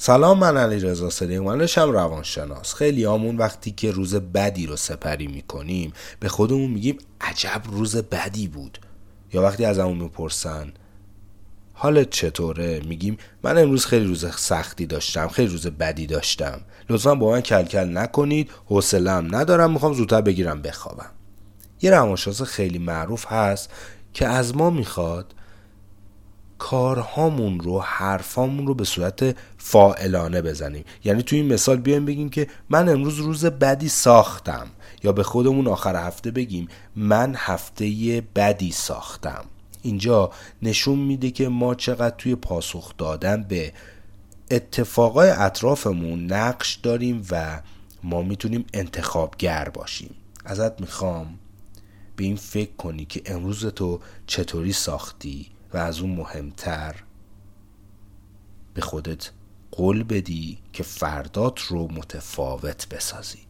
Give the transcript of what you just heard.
سلام من علی رضا سلیمانشم روانشناس. خیلی آمون وقتی که روز بدی رو سپری می‌کنیم به خودمون میگیم عجب روز بدی بود. یا وقتی از همون می‌پرسن حالت چطوره؟ میگیم من امروز خیلی روز سختی داشتم خیلی روز بدی داشتم. لطفا با من کلکل نکنید حوصلم ندارم می‌خوام زودتر بگیرم بخوابم. یه روانشناس خیلی معروف هست که از ما می‌خواد کارهامون رو حرفامون رو به صورت فائلانه بزنیم. یعنی تو این مثال بیایم بگیم که من امروز روز بدی ساختم یا به خودمون آخر هفته بگیم من هفته بدی ساختم. اینجا نشون میده که ما چقدر توی پاسخ دادن به اتفاقای اطرافمون نقش داریم و ما می‌تونیم انتخابگر باشیم. ازت می‌خوام به این فکر کنی که امروز تو چطوری ساختی؟ و از اون مهمتر به خودت قول بدی که فردات رو متفاوت بسازی.